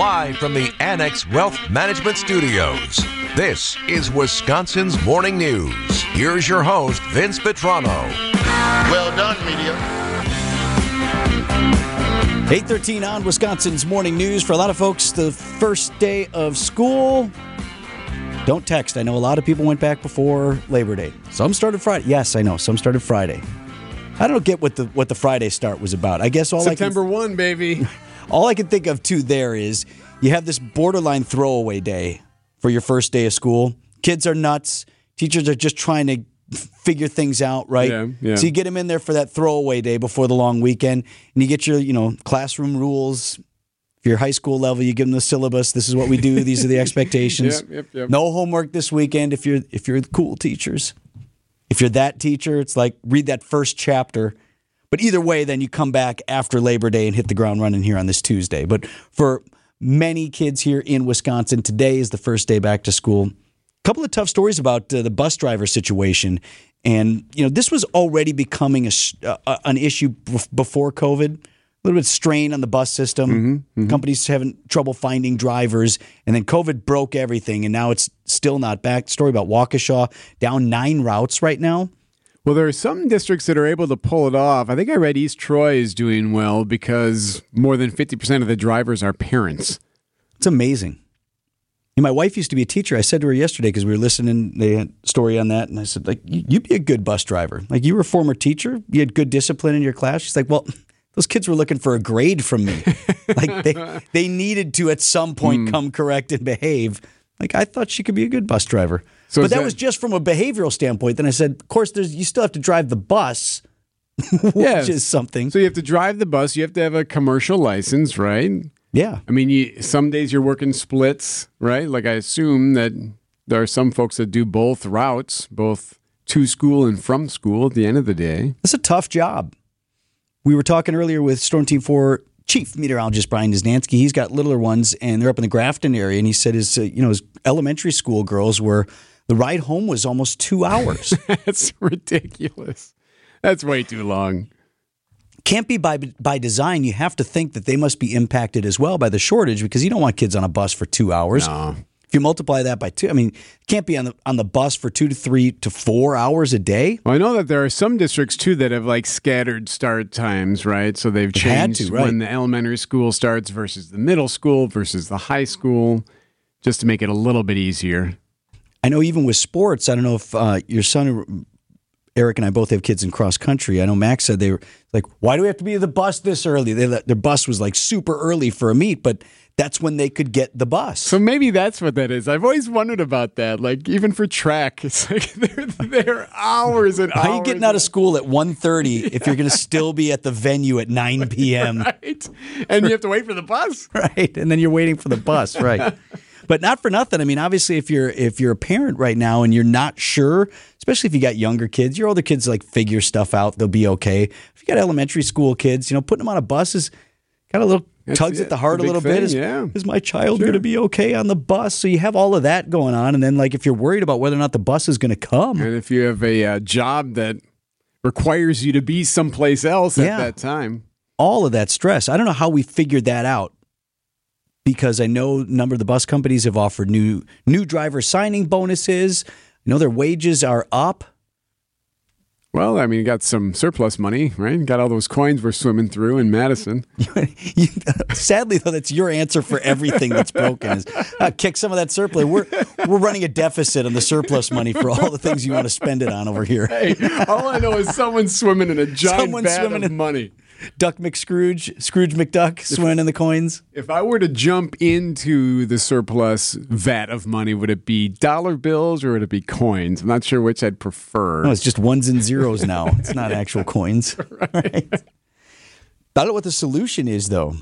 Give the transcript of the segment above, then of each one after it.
live from the Annex Wealth Management Studios. This is Wisconsin's Morning News. Here's your host, Vince Vitrano. Well done, media. 813 on Wisconsin's Morning News. For a lot of folks, the first day of school. Don't text. I know a lot of people went back before Labor Day. Some started Friday. Yes, I know. Some started Friday. I don't get what the what the Friday start was about. I guess all September I can, 1, baby. all I can think of too there is you have this borderline throwaway day for your first day of school. Kids are nuts. Teachers are just trying to figure things out, right? Yeah, yeah. So you get them in there for that throwaway day before the long weekend, and you get your, you know, classroom rules. If you're high school level, you give them the syllabus. This is what we do. These are the expectations. Yep, yep, yep. No homework this weekend if you're if you're cool teachers. If you're that teacher, it's like read that first chapter. But either way, then you come back after Labor Day and hit the ground running here on this Tuesday. But for many kids here in Wisconsin, today is the first day back to school. A couple of tough stories about uh, the bus driver situation, and you know this was already becoming a, s- uh, an issue before COVID. A little bit of strain on the bus system. Companies having trouble finding drivers, and then COVID broke everything, and now it's still not back. Story about Waukesha down nine routes right now. Well, there are some districts that are able to pull it off. I think I read East Troy is doing well because more than 50% of the drivers are parents. It's amazing. And my wife used to be a teacher. I said to her yesterday because we were listening to a story on that, and I said, like, "You- you'd be a good bus driver. Like, you were a former teacher. You had good discipline in your class. She's like, well, those kids were looking for a grade from me. like, they they needed to at some point Hmm. come correct and behave. Like, I thought she could be a good bus driver. So but that, that- was just from a behavioral standpoint. Then I said, of course, there's you still have to drive the bus, which is something. So you have to drive the bus, you have to have a commercial license, right? yeah. I mean, you, some days you're working splits, right? Like I assume that there are some folks that do both routes, both to school and from school at the end of the day. It's a tough job. We were talking earlier with Storm Team 4 Chief Meteorologist Brian Niznansky. He's got littler ones, and they're up in the Grafton area. And he said his, uh, you know, his elementary school girls were the ride home was almost two hours. That's ridiculous. That's way too long. Can't be by by design. You have to think that they must be impacted as well by the shortage because you don't want kids on a bus for two hours. No. If you multiply that by two, I mean, can't be on the on the bus for two to three to four hours a day. Well, I know that there are some districts too that have like scattered start times, right? So they've They've had changed to, right. when the elementary school starts versus the middle school versus the high school, just to make it a little bit easier. I know even with sports, I don't know if uh, your son, Eric, and I both have kids in cross country. I know Max said they were like, "Why do we have to be the bus this early?" They their bus was like super early for a meet, but that's when they could get the bus. So maybe that's what that is. I've always wondered about that. Like even for track, it's like they're there hours and hours. How are you getting out of school at 1.30 if you're going to still be at the venue at 9 p.m. right? And you have to wait for the bus. right? And then you're waiting for the bus, right? But not for nothing. I mean, obviously, if you're if you're a parent right now and you're not sure, especially if you got younger kids, your older kids like figure stuff out; they'll be okay. If you got elementary school kids, you know, putting them on a bus is got a little That's tugs it. at the heart a a little big bit. Is, yeah. is my child going to be okay on the bus? So you have all of that going on, and then like if you're worried about whether or not the bus is going to come, And if you have a uh, job that requires you to be someplace else Yeah. at that time, all of that stress. I don't know how we figured that out because I know a number of the bus companies have offered new new driver signing bonuses. I know their wages are up. well, I mean, you got some surplus money, right? You got all those coins we're swimming through in Madison. Sadly, though, that's your answer for everything that's broken. Is uh, kick some of that surplus. We're we're running a deficit on the surplus money for all the things you want to spend it on over here. Hey, all I know is someone's swimming in a giant Someone's vat swimming of in- money. Duck McScrooge, Scrooge McDuck, swimming in the coins. If I were to jump into the surplus vat of money, would it be dollar bills or would it be coins? I'm not sure which I'd prefer. No, it's just ones and zeros now. It's not actual coins. Right. I don't know what the solution is, though.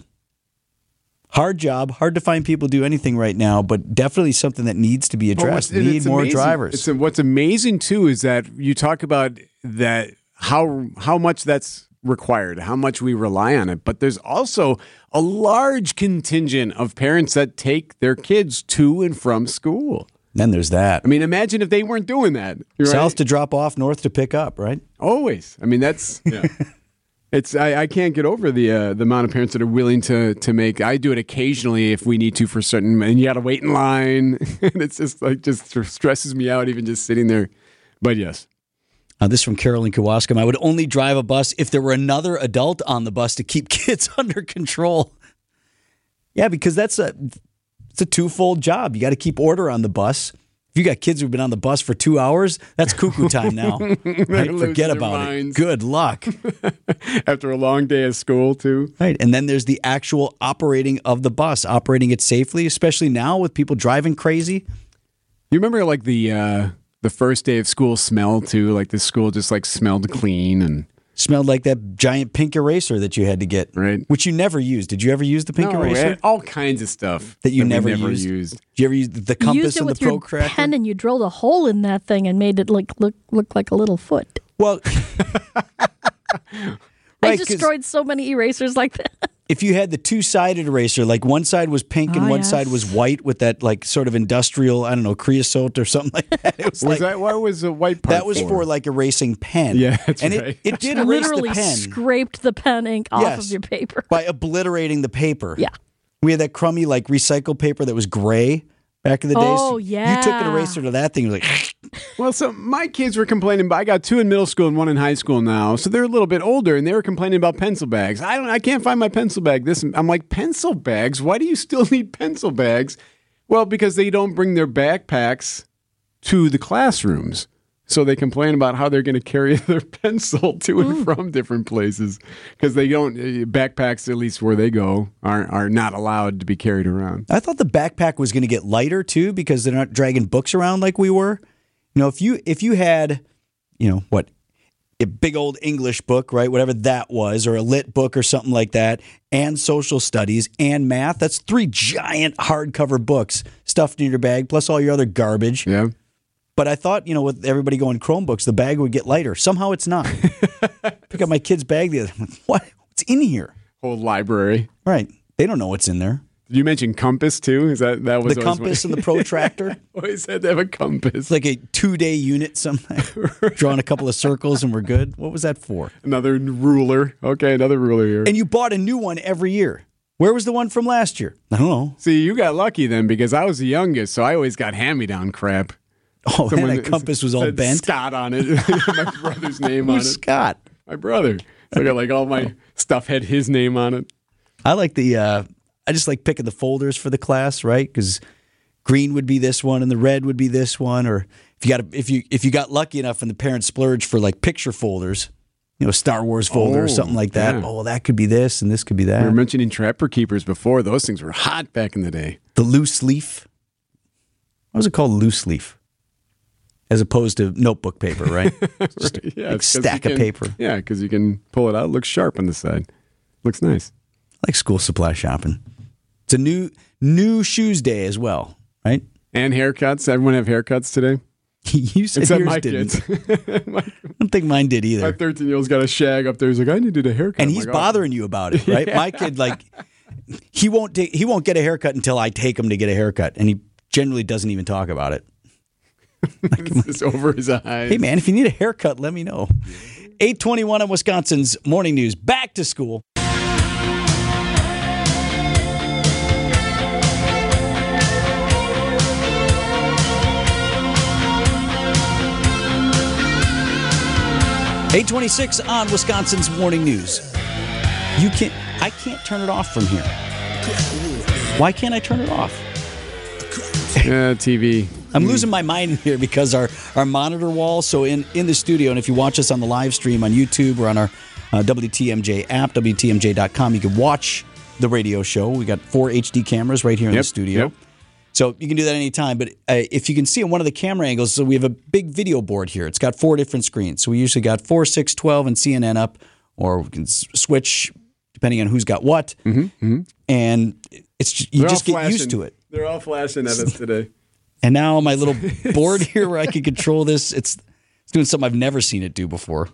Hard job, hard to find people do anything right now, but definitely something that needs to be addressed. Need more amazing- drivers. It's, what's amazing too is that you talk about that how how much that's required, how much we rely on it, but there's also a large contingent of parents that take their kids to and from school. then there's that. I mean, imagine if they weren't doing that. right? South to drop off, north to pick up, right? Always. I mean, that's yeah. It's I, I can't get over the uh, the amount of parents that are willing to to make. I do it occasionally if we need to for certain, and you got to wait in line, and it's just like just stresses me out even just sitting there. But yes, Uh, this from Carolyn Kowalskim. I would only drive a bus if there were another adult on the bus to keep kids under control. Yeah, because that's a it's a twofold job. You got to keep order on the bus. If you got kids who've been on the bus for two hours, that's cuckoo time now. right? Forget about minds. it. Good luck. after a long day of school too. Right. And then there's the actual operating of the bus, operating it safely, especially now with people driving crazy. You remember like the uh, the first day of school smell too? Like the school just like smelled clean and Smelled like that giant pink eraser that you had to get, Right. Which you never used. Did you ever use the pink No, eraser? right? all kinds of stuff That you we never never used? used. Did you ever use the You compass used it and the with your protractor? pen and you drilled a hole in that thing and made it look look look like a little foot. Well, I destroyed so many erasers like that. If you had the two-sided eraser, like one side was pink and Oh, one yes. side was white with that like sort of industrial, I don't know, creosote or something like that. It was, Was like that what was the white part? that was for like erasing pen. Yeah, that's and right. it, it did erase Literally the pen scraped the pen ink off Yes. of your paper. by obliterating the paper. Yeah. We had that crummy like recycled paper that was gray back in the days. Oh, yeah, You took an eraser to that thing, you was like Well, so my kids were complaining. But I got two in middle school and one in high school now, so they're a little bit older, and they were complaining about pencil bags. I don't. I can't find my pencil bag. This. I'm like pencil bags. Why do you still need pencil bags? Well, because they don't bring their backpacks to the classrooms. So they complain about how they're going to carry their pencil to and from different places because they don't uh, backpacks at least where they go are are not allowed to be carried around. I thought the backpack was going to get lighter too because they're not dragging books around like we were. You know, if you if you had, you know, what a big old English book, right, whatever that was, or a lit book or something like that, and social studies and math, that's three giant hardcover books stuffed in your bag, plus all your other garbage. Yeah. But I thought, you know, with everybody going Chromebooks, the bag would get lighter. Somehow it's not. Pick up my kid's bag the other. What? What's in here? Whole library. Right. They don't know what's in there. You mentioned compass too? Is that that was The compass and the protractor. always had to have a compass. It's like a two day unit Something Drawing a couple of circles and we're good. What was that for? another ruler. Okay, another ruler here. And you bought a new one every year. Where was the one from last year? I don't know. See, you got lucky then because I was the youngest, so I always got hand me down crap. Oh, Someone that compass was all bent. Scott on it. my brother's name on it. Scott? My brother. So I got like all my stuff had his name on it. I like the. Uh, I just like picking the folders for the class, right? Because green would be this one, and the red would be this one. Or if you got a, if you if you got lucky enough, and the parents splurged for like picture folders, you know, Star Wars folder or Oh, something like that. yeah. Oh, well, that could be this, and this could be that. We were mentioning trapper keepers before. Those things were hot back in the day. The loose leaf. What was it called? Loose leaf. As opposed to notebook paper, right? Just Yeah, big it's 'cause you stack of paper. Yeah, because you can pull it out. It looks sharp on the side. Looks nice. I like school supply shopping. It's a new new shoes day as well, right? And haircuts. Everyone have haircuts today? you said Except yours my didn't. kids. my I don't think mine did either. my 13 year old's got a shag up there. He's like, I needed a haircut. and I'm he's like, "Oh." bothering you about it, right? My kid, like, he won't take, he won't get a haircut until I take him to get a haircut, and he generally doesn't even talk about it. It's just over his eyes. Hey, man, if you need a haircut, let me know. Eight twenty one on Wisconsin's morning news. Back to school. Eight twenty six on Wisconsin's morning news. You can't. I can't turn it off from here. Why can't I turn it off? Yeah, TV. I'm losing my mind here because our, our monitor wall. So in, in the studio, and if you watch us on the live stream on YouTube or on our uh, WTMJ app, WTMJ.com, you can watch the radio show. We got four HD cameras right here in Yep, the studio. yep. So you can do that anytime. But uh, if you can see in one of the camera angles, so we have a big video board here. It's got four different screens. So we usually got 4, 6, 12, and CNN up, or we can s- switch depending on who's got what. Mm-hmm, And it's just, you They're just get used to it. They're all flashing at us today. And now my little board here where I can control this, it's, it's doing something I've never seen it do before.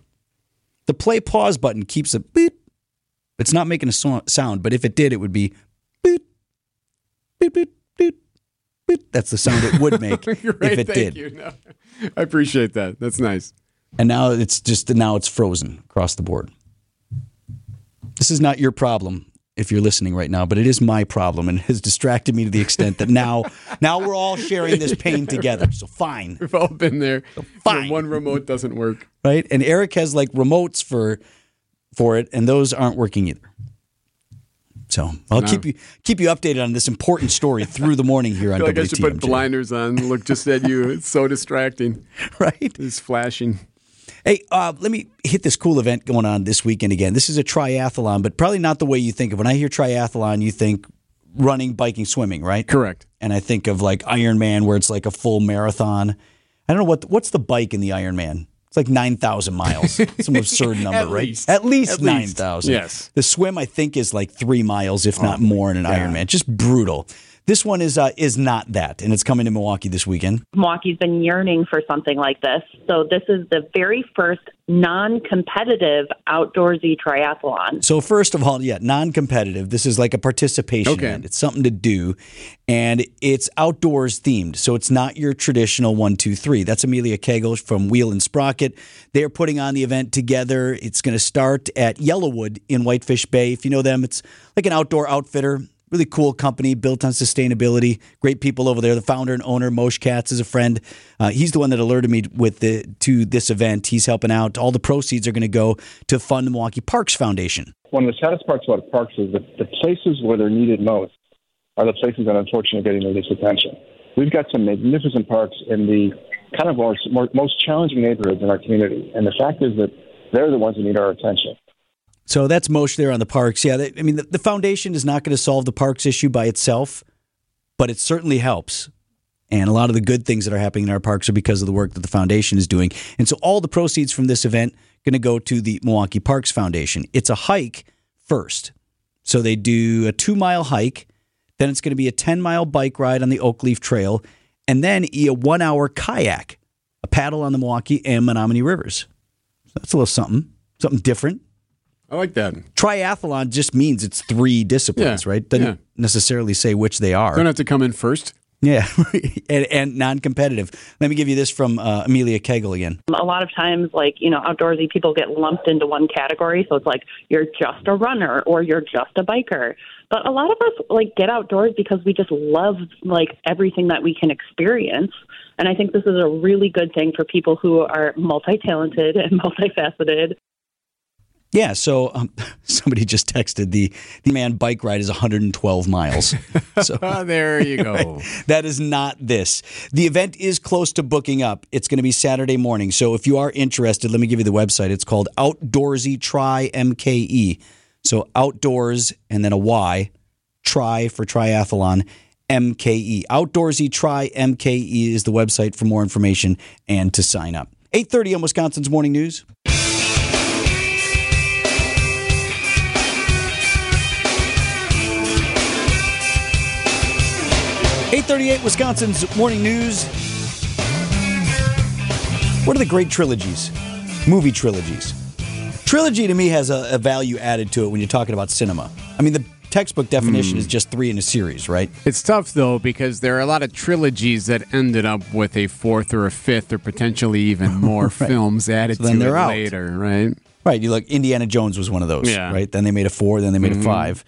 The play pause button keeps a beep. It's not making a so- sound, but if it did, it would be beep, beep, beep, beep, beep. That's the sound it would make Great, if it thank did. you. No, I appreciate that. That's nice. And now it's just now it's frozen across the board. This is not your problem if you're listening right now, but it is my problem and has distracted me to the extent that now now we're all sharing this pain together. So fine, We've all been there. fine. One remote doesn't work. right? And Eric has like remotes for for it, and those aren't working either. So I'll No. keep you keep you updated on this important story through the morning here on I feel like I should put WTMJ. blinders on. Look just at you. It's so distracting. right? It's flashing. Hey, uh, let me hit this cool event going on this weekend again. This is a triathlon, but probably not the way you think of. When I hear triathlon, you think running, biking, swimming, right? Correct. And I think of like Ironman, where it's like a full marathon. I don't know what what's the bike in the Ironman. It's like nine thousand miles. Some absurd number, At right? least. At least At nine least. Yes. The swim, I think, is like three miles, if not more, in an Ironman. Just brutal. This one is uh, is not that, and it's coming to Milwaukee this weekend. Milwaukee's been yearning for something like this. So this is the very first non-competitive outdoorsy triathlon. So first of all, yeah, non-competitive. This is like a participation Okay. event. It's something to do, and it's outdoors themed. So it's not your traditional one, two, three. That's Amelia Kegel from Wheel and Sprocket. They're putting on the event together. It's going to start at Yellowwood in Whitefish Bay. If you know them, it's like an outdoor outfitter. Really cool company built on sustainability. Great people over there. The founder and owner, Moshe Katz, is a friend. Uh, he's the one that alerted me with the to this event. He's helping out. All the proceeds are going to go to fund the Milwaukee Parks Foundation. one of the saddest parts about parks is that the places where they're needed most are the places that unfortunately are getting the least attention. We've got some magnificent parks in the kind of more, most challenging neighborhoods in our community, and the fact is that they're the ones that need our attention. So that's Moshe there on the parks. Yeah, I mean, the, foundation is not going to solve the parks issue by itself, but it certainly helps. And a lot of the good things that are happening in our parks are because of the work that the foundation is doing. And so all the proceeds from this event going to go to the Milwaukee Parks Foundation. It's a hike first. So they do a two mile hike, then it's going to be a 10 mile bike ride on the Oak Leaf Trail, and then a one hour kayak, a paddle on the Milwaukee and Menomonee Rivers. So that's a little something, something different I like that. triathlon just means it's three disciplines, Yeah, right? Doesn't yeah. necessarily say which they are. Don't have to come in first. Yeah, and, and non-competitive. Let me give you this from uh, Amelia Kegel again. A lot of times, like, you know, outdoorsy people get lumped into one category. So it's like, you're just a runner or you're just a biker. But a lot of us, like, get outdoors because we just love, like, everything that we can experience. And I think this is a really good thing for people who are multi talented and multifaceted. Yeah, so um, somebody just texted the the man bike ride is 112 miles. So there you go. that is not this. The event is close to booking up. It's going to be Saturday morning. So if you are interested, let me give you the website. It's called Outdoorsy Try MKE. So outdoors and then a Y, try for triathlon. MKE. Outdoorsy Try MKE is the website for more information and to sign up. 8:30 on Wisconsin's Morning News. Eight thirty-eight, Wisconsin's morning news. What are the great trilogies? Movie trilogies. Trilogy to me has a, a value added to it when you're talking about cinema. I mean, the textbook definition hmm. is just three in a series, right? It's tough though because there are a lot of trilogies that ended up with a fourth or a fifth or potentially even more films added So to it out. later, right? Right. You look, Indiana Jones was one of those, Yeah. right? Then they made a four, then they made a mm-hmm. five.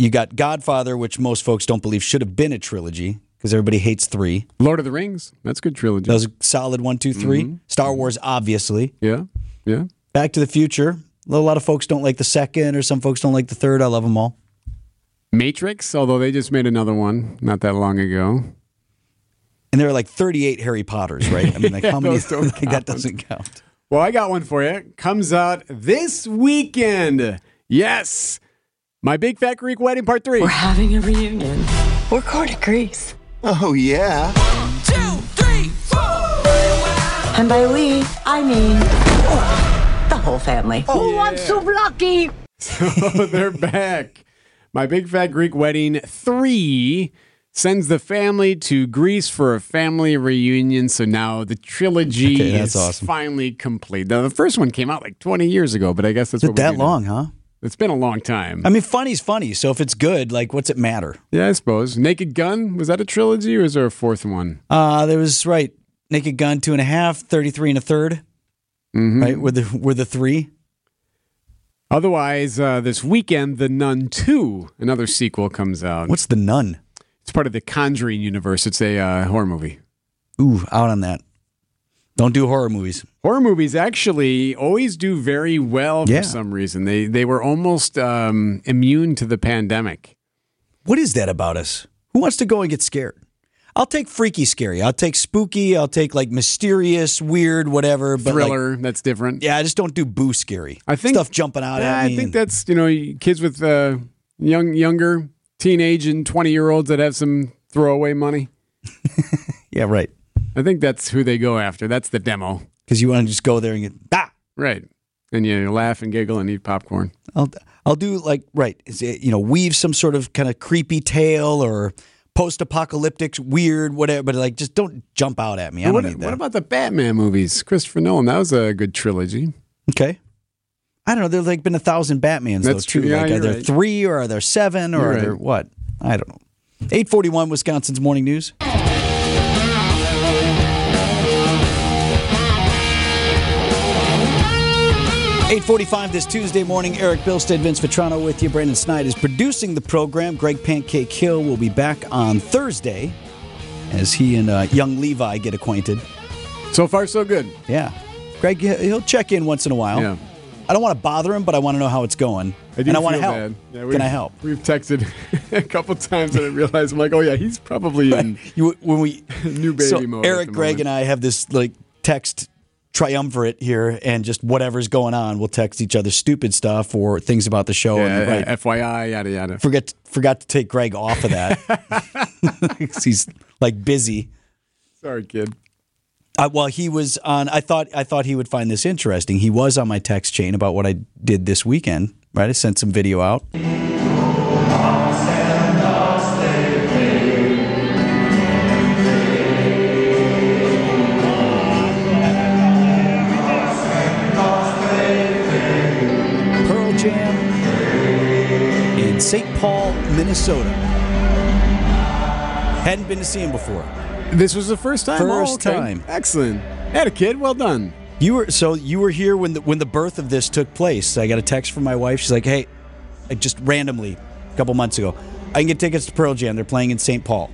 You got Godfather, which most folks don't believe should have been a trilogy because everybody hates three. Lord of the Rings, that's a good trilogy. That was a solid one, two, three. Mm-hmm. Star Wars, obviously. yeah, yeah. Back to the Future. A lot of folks don't like the second, or some folks don't like the third. I love them all. Matrix, although they just made another one not that long ago. And there are like 38 Harry Potters, right? I mean, like how many? like, that doesn't count. Well, I got one for you. Comes out this weekend. Yes. My Big Fat Greek Wedding Part 3. We're having a reunion. We're going to Greece. Oh, yeah. One, two, three, four. And by we, I mean the whole family. Oh, Who wants to lucky? Oh, they're back. My Big Fat Greek Wedding 3 sends the family to Greece for a family reunion. So now the trilogy Okay, is awesome. finally complete. Now, the first one came out like 20 years ago, but I guess that's Is what it we that do now. long, huh? It's been a long time. I mean, funny's funny. So if it's good, like, what's it matter? yeah, I suppose. Naked Gun, was that a trilogy or is there a fourth one? Uh, there was right. Naked Gun, two and a half, 33 and a 3rd Mhm. Right? Were the were the three? Otherwise, uh, this weekend, The Nun 2, another sequel, comes out. What's the nun? It's part of the Conjuring universe. It's a uh, horror movie. Ooh, out on that. Don't do horror movies. Horror movies actually always do very well for Yeah. some reason. They they were almost um, immune to the pandemic. What is that about us? Who wants to go and get scared? I'll take freaky scary. I'll take spooky. I'll take like mysterious, weird, whatever. But like, Thriller, that's different. yeah, I just don't do boo scary. I think stuff jumping out Yeah, at me. I think and- that's you know kids with uh, young younger teenage and twenty year olds that have some throwaway money. yeah, right. I think that's who they go after. That's the demo, Because you want to just go there and get ah. right? And you laugh and giggle and eat popcorn. I'll I'll do like right. Is it, you know, weave some sort of kind of creepy tale or post-apocalyptic, weird, whatever. But like, just don't jump out at me. I don't what, need that. what about the Batman movies? Christopher Nolan. That was a good trilogy. okay. I don't know. There's like been a thousand Batmans That's though too. true. Yeah, like, are there right. three or are there seven or You're are there what? I don't know. 841 Wisconsin's morning news. Eight forty-five this Tuesday morning. Eric Bilstead, Vince Vitrano with you. Brandon Snide is producing the program. Greg Pancake Hill will be back on Thursday as he and uh, young Levi get acquainted. So far, so good. Yeah, Greg he'll check in once in a while. Yeah. I don't want to bother him, but I want to know how it's going, I do and I want to help. Yeah, Can I help? We've texted a couple times and I realized I'm like, oh yeah, he's probably in You, when we new baby so mode. Eric, Greg, moment. and I have this like text triumvirate here, and just whatever's going on, we'll text each other stupid stuff or things about the show. Yeah, and right, FYI, yada yada. forget forgot to take Greg off of that. he's like busy. Sorry, kid. Uh, well, he was on. I thought I thought he would find this interesting. He was on my text chain about what I did this weekend. Right, I sent some video out. Minnesota. Hadn't been to see him before. This was the first time. First Oh, okay. time. Excellent. Had a kid. Well done. You were so you were here when the when the birth of this took place. I got a text from my wife. She's like, "Hey, I just randomly a couple months ago, I can get tickets to Pearl Jam. They're playing in St. Paul,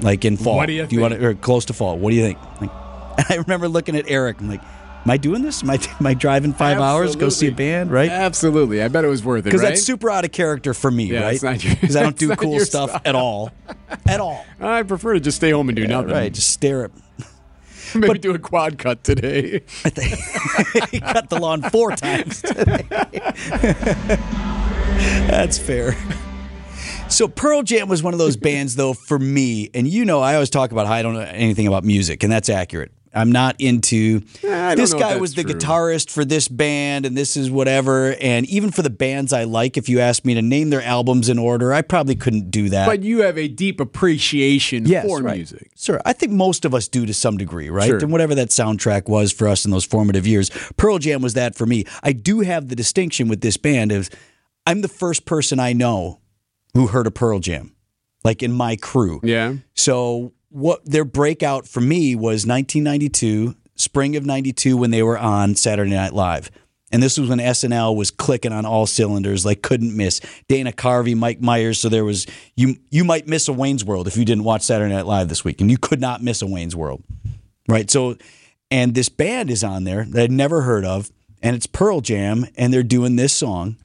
like in fall. What do you want think? to, or close to fall? What do you think?" Like, I remember looking at Eric. I'm like, "Am I doing this? Am I am I driving five hours to go see a band? Right?" Absolutely. I bet it was worth it. Because right? that's super out of character for me, Yeah, right? it's not your- Because I don't do cool stuff style. at all, at all. I prefer to just stay home and do nothing. Right? Just stare at. Maybe do a quad cut today. he cut the lawn four times today. That's fair. So Pearl Jam was one of those bands, though, for me, and you know, I always talk about how I don't know anything about music, and that's accurate. I'm not into. Don't this guy was the true. guitarist for this band, and this is whatever. And even for the bands I like, if you asked me to name their albums in order, I probably couldn't do that. but you have a deep appreciation Yes, for right. music. Sure. I think most of us do to some degree, right? Sure. And whatever that soundtrack was for us in those formative years, Pearl Jam was that for me. I do have the distinction with this band of I'm the first person I know who heard a Pearl Jam, like in my crew. Yeah. So what their breakout for me was 1992, spring of 92 when they were on Saturday Night Live. And this was when SNL was clicking on all cylinders, like couldn't miss. Dana Carvey, Mike Myers. So there was you. You might miss a Wayne's World if you didn't watch Saturday Night Live this week, and you could not miss a Wayne's World, right? So, and this band is on there that I'd never heard of, and it's Pearl Jam, and they're doing this song.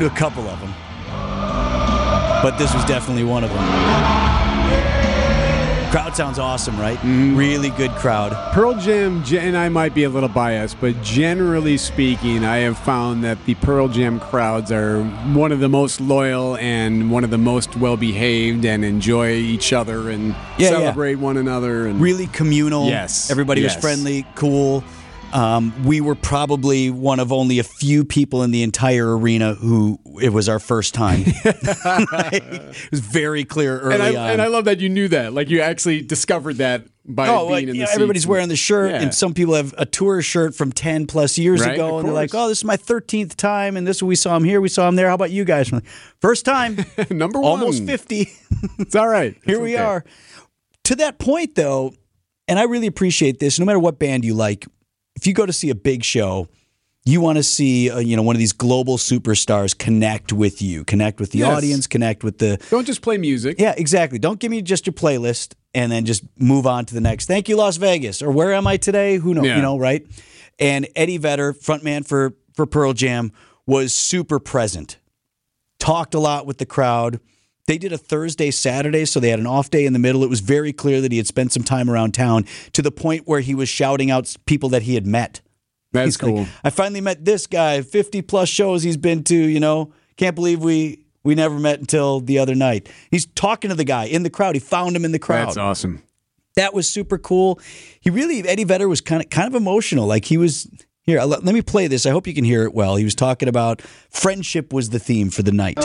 Right I sang along to a couple of them, but this was definitely one of them. Crowd sounds awesome, right? Mm-hmm. Really good crowd. Pearl Jam, and I might be a little biased, but generally speaking, I have found that the Pearl Jam crowds are one of the most loyal and one of the most well behaved and enjoy each other and Yeah, yeah. celebrate one another. And Really communal. Yes, Everybody was friendly, cool. Um, we were probably one of only a few people in the entire arena who it was our first time. it was very clear early And I, on. and I love that you knew that. Like you actually discovered that by Oh, being like, in the you seats. everybody's wearing the shirt, Yeah. and some people have a tour shirt from ten plus years Right, ago, and they're like, "Oh, this is my thirteenth time, and this we saw him here, we saw him there. How about you guys? Like, First time, Number one. almost fifty. It's all right. here It's we okay. are. To that point, though, and I really appreciate this. No matter what band you like, if you go to see a big show, you want to see uh, you know one of these global superstars connect with you, connect with the Yes. audience, connect with the Don't just play music. yeah, exactly. Don't give me just your playlist and then just move on to the next. Thank you, Las Vegas, or where am I today? Who knows? Yeah. You know, right? And Eddie Vedder, frontman for for Pearl Jam, was super present. Talked a lot with the crowd. They did a Thursday, Saturday, so they had an off day in the middle. It was very clear that he had spent some time around town to the point where he was shouting out people that he had met. That's He's like, cool. I finally met this guy. Fifty plus shows he's been to. You know, can't believe we we never met until the other night. He's talking to the guy in the crowd. He found him in the crowd. That's awesome. That was super cool. He really Eddie Vedder was kind of kind of emotional. Like he was here. Uh, let, let me play this. I hope you can hear it well. He was talking about friendship was the theme for the night.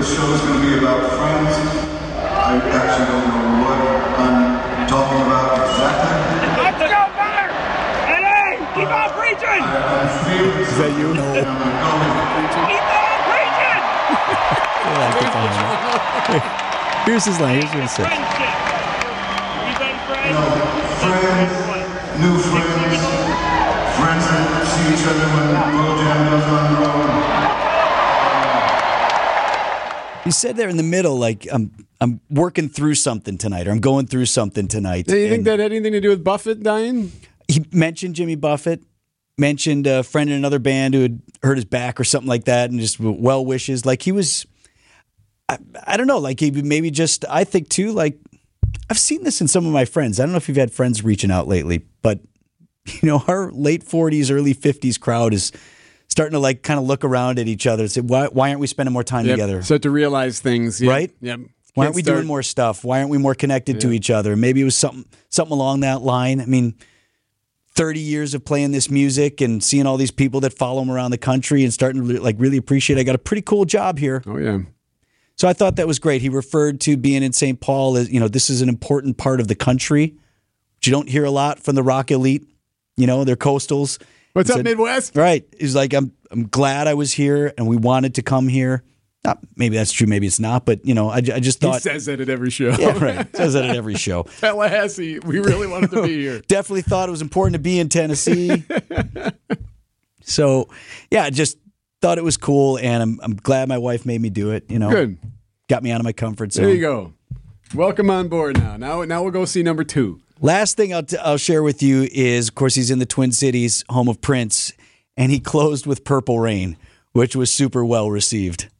Tonight, we're, we're, the show is going to be about friends. I actually don't know what I'm talking about exactly. Let's go, brother! And hey, keep on preaching! I'm feeling is that you? And I'm going. Keep on preaching! Here's his line. Here's what he said. Friendship. We've been friends. Friends, new friends, friends that see each other when the Pearl Jam goes on the road. He said there in the middle, like I'm I'm working through something tonight, or I'm going through something tonight. Do you think that had anything to do with Buffett dying? he mentioned Jimmy Buffett, mentioned a friend in another band who had hurt his back or something like that, and just well wishes. Like he was, I, I don't know, like he maybe just, I think too, like I've seen this in some of my friends. I don't know if you've had friends reaching out lately, but you know, our late 40s, early 50s crowd is starting to like kind of look around at each other and say, why, why aren't we spending more time Yep. together? Start to realize things. Yep. Right? Yep. Why aren't we start- doing more stuff? Why aren't we more connected to each other? Maybe it was something something along that line. I mean, 30 years of playing this music and seeing all these people that follow him around the country and starting to like really appreciate I got a pretty cool job here. Oh yeah. So I thought that was great. He referred to being in St. Paul as, you know, this is an important part of the country, which you don't hear a lot from the rock elite. You know, they're coastals. What's He up, said- Midwest? Right. He's like, I'm I'm glad I was here and we wanted to come here. Not, maybe that's true, maybe it's not, but you know, I, I just thought He says that at every show. Yeah, right. Says that at every show. Tallahassee, we really wanted to be here. Definitely thought it was important to be in Tennessee. so, yeah, I just thought it was cool, and I'm I'm glad my wife made me do it. You know, Good. got me out of my comfort zone. There you go. Welcome on board now. Now, now we'll go see number two. Last thing I'll, t- I'll share with you is, of course, he's in the Twin Cities, home of Prince, and he closed with Purple Rain, which was super well received.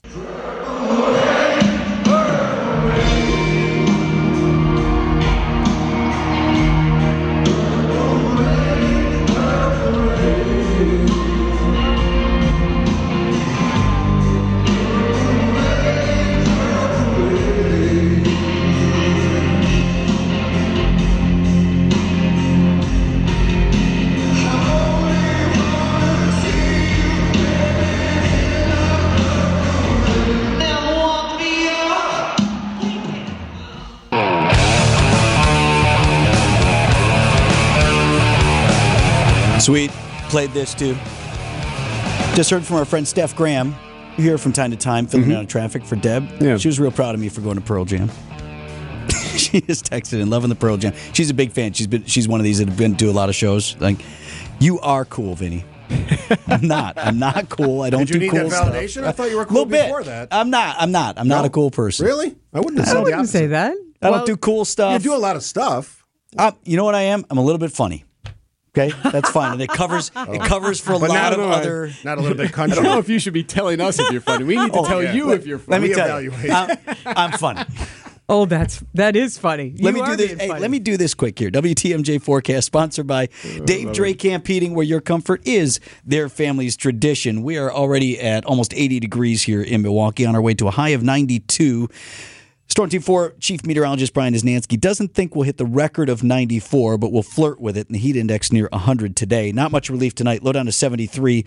Sweet. Played this too. Just heard from our friend Steph Graham. You hear from time to time, filling out of traffic for Deb. Yeah. She was real proud of me for going to Pearl Jam. she just texted and loving the Pearl Jam. She's a big fan. She's been she's one of these that have been to a lot of shows. Like, you are cool, Vinny. I'm not. I'm not cool. I don't Did you do need cool that stuff. I thought you were Little cool bit. before that. I'm not. I'm not. I'm not a cool person. Really? I wouldn't have said I wouldn't say that. I Well, don't do cool stuff. You do a lot of stuff. Uh, you know what I am? I'm a little bit funny. Okay, that's fine, and it covers it covers for a But lot of uh, other. not a little bit country. I don't know if you should be telling us if you're funny. We need to Oh, tell yeah. you Let- if you're funny. Let me tell you, evaluate. I'm, I'm funny. Oh, that's that is funny. Let You me do this. Hey, let me do this quick here. WTMJ forecast sponsored by Dave Dre Camp Heating, where your comfort is their family's tradition. We are already at almost 80 degrees here in Milwaukee, on our way to a high of 92. Storm Team 4 Chief Meteorologist Brian Niznansky doesn't think we'll hit the record of 94, but we'll flirt with it in the heat index near 100 today. Not much relief tonight, low down to 73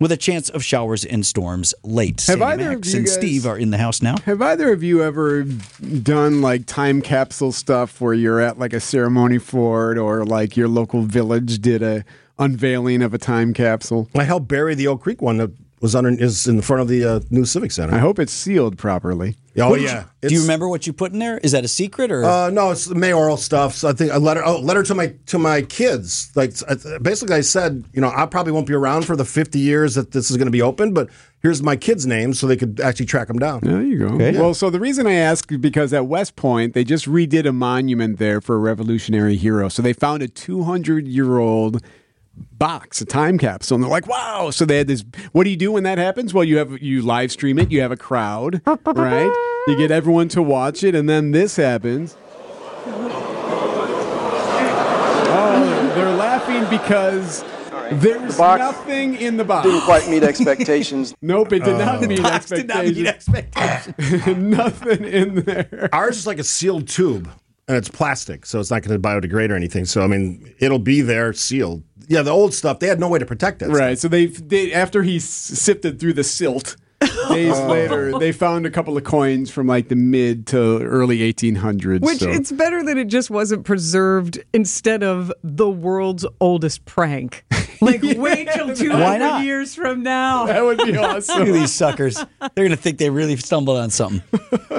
with a chance of showers and storms late. Have Sandy either of Max you and guys- Steve are in the house now. Have either of you ever done like time capsule stuff where you're at like a ceremony for it or like your local village did a unveiling of a time capsule? I helped bury the Oak Creek one that was under is in front of the uh, new Civic Center. I hope it's sealed properly. Oh What yeah. you- do you remember what you put in there? Is that a secret or? Uh, no, it's the mayoral stuff. So I think a letter, oh, letter to my to my kids. Like uh, basically, I said, you know, I probably won't be around for the 50 years that this is going to be open, but here's my kids' names so they could actually track them down. There you go. Well, so the reason I ask is because at West Point they just redid a monument there for a revolutionary hero. So they found a 200 year old box, a time capsule, and they're like, "Wow!" So they had this. What do you do when that happens? Well, you have you live stream it. You have a crowd, right? You get everyone to watch it, and then this happens. Oh, they're laughing because. There's nothing in the box. Didn't quite meet expectations. Nope, it did Oh. not meet box did not meet expectations. Nothing in there. Ours is like a sealed tube, and it's plastic, so it's not going to biodegrade or anything. So I mean, it'll be there sealed. Yeah, the old stuff they had no way to protect it. Right. So they, they after he sifted through the silt, days Oh. later they found a couple of coins from like the mid to early 1800s. Which so. it's better that it just wasn't preserved instead of the world's oldest prank. Like, wait till 200 years from now. That would be awesome. Look awesome. at these suckers. They're going to think they really stumbled on something.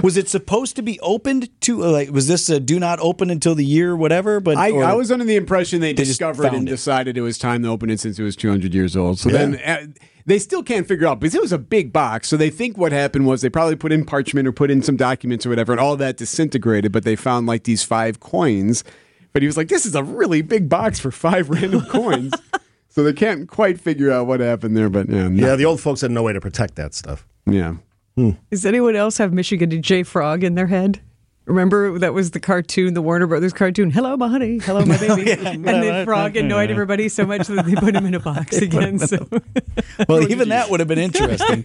Was it supposed to be opened to, uh, like, was this a do not open until the year, whatever? But I, I was under the impression they, They discovered found and it. decided it was time to open it since it was 200 years old. So Yeah. then uh, they still can't figure out because it was a big box. So they think what happened was they probably put in parchment or put in some documents or whatever, and all that disintegrated. But they found like these five coins. But he was like, "This is a really big box for five random coins." So they can't quite figure out what happened there. But yeah, Yeah, the old folks had no way to protect that stuff. yeah. Hmm. Does anyone else have Michigan to J Frog in their head? Remember that was the cartoon, the Warner Brothers cartoon. Hello, my honey. Hello, my baby. and the Frog annoyed everybody so much that they put him in a box again. So well, even that would have been interesting.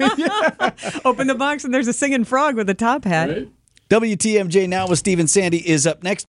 open the box and there's a singing frog with a top hat. WTMJ Now with Steve and Sandy is up next.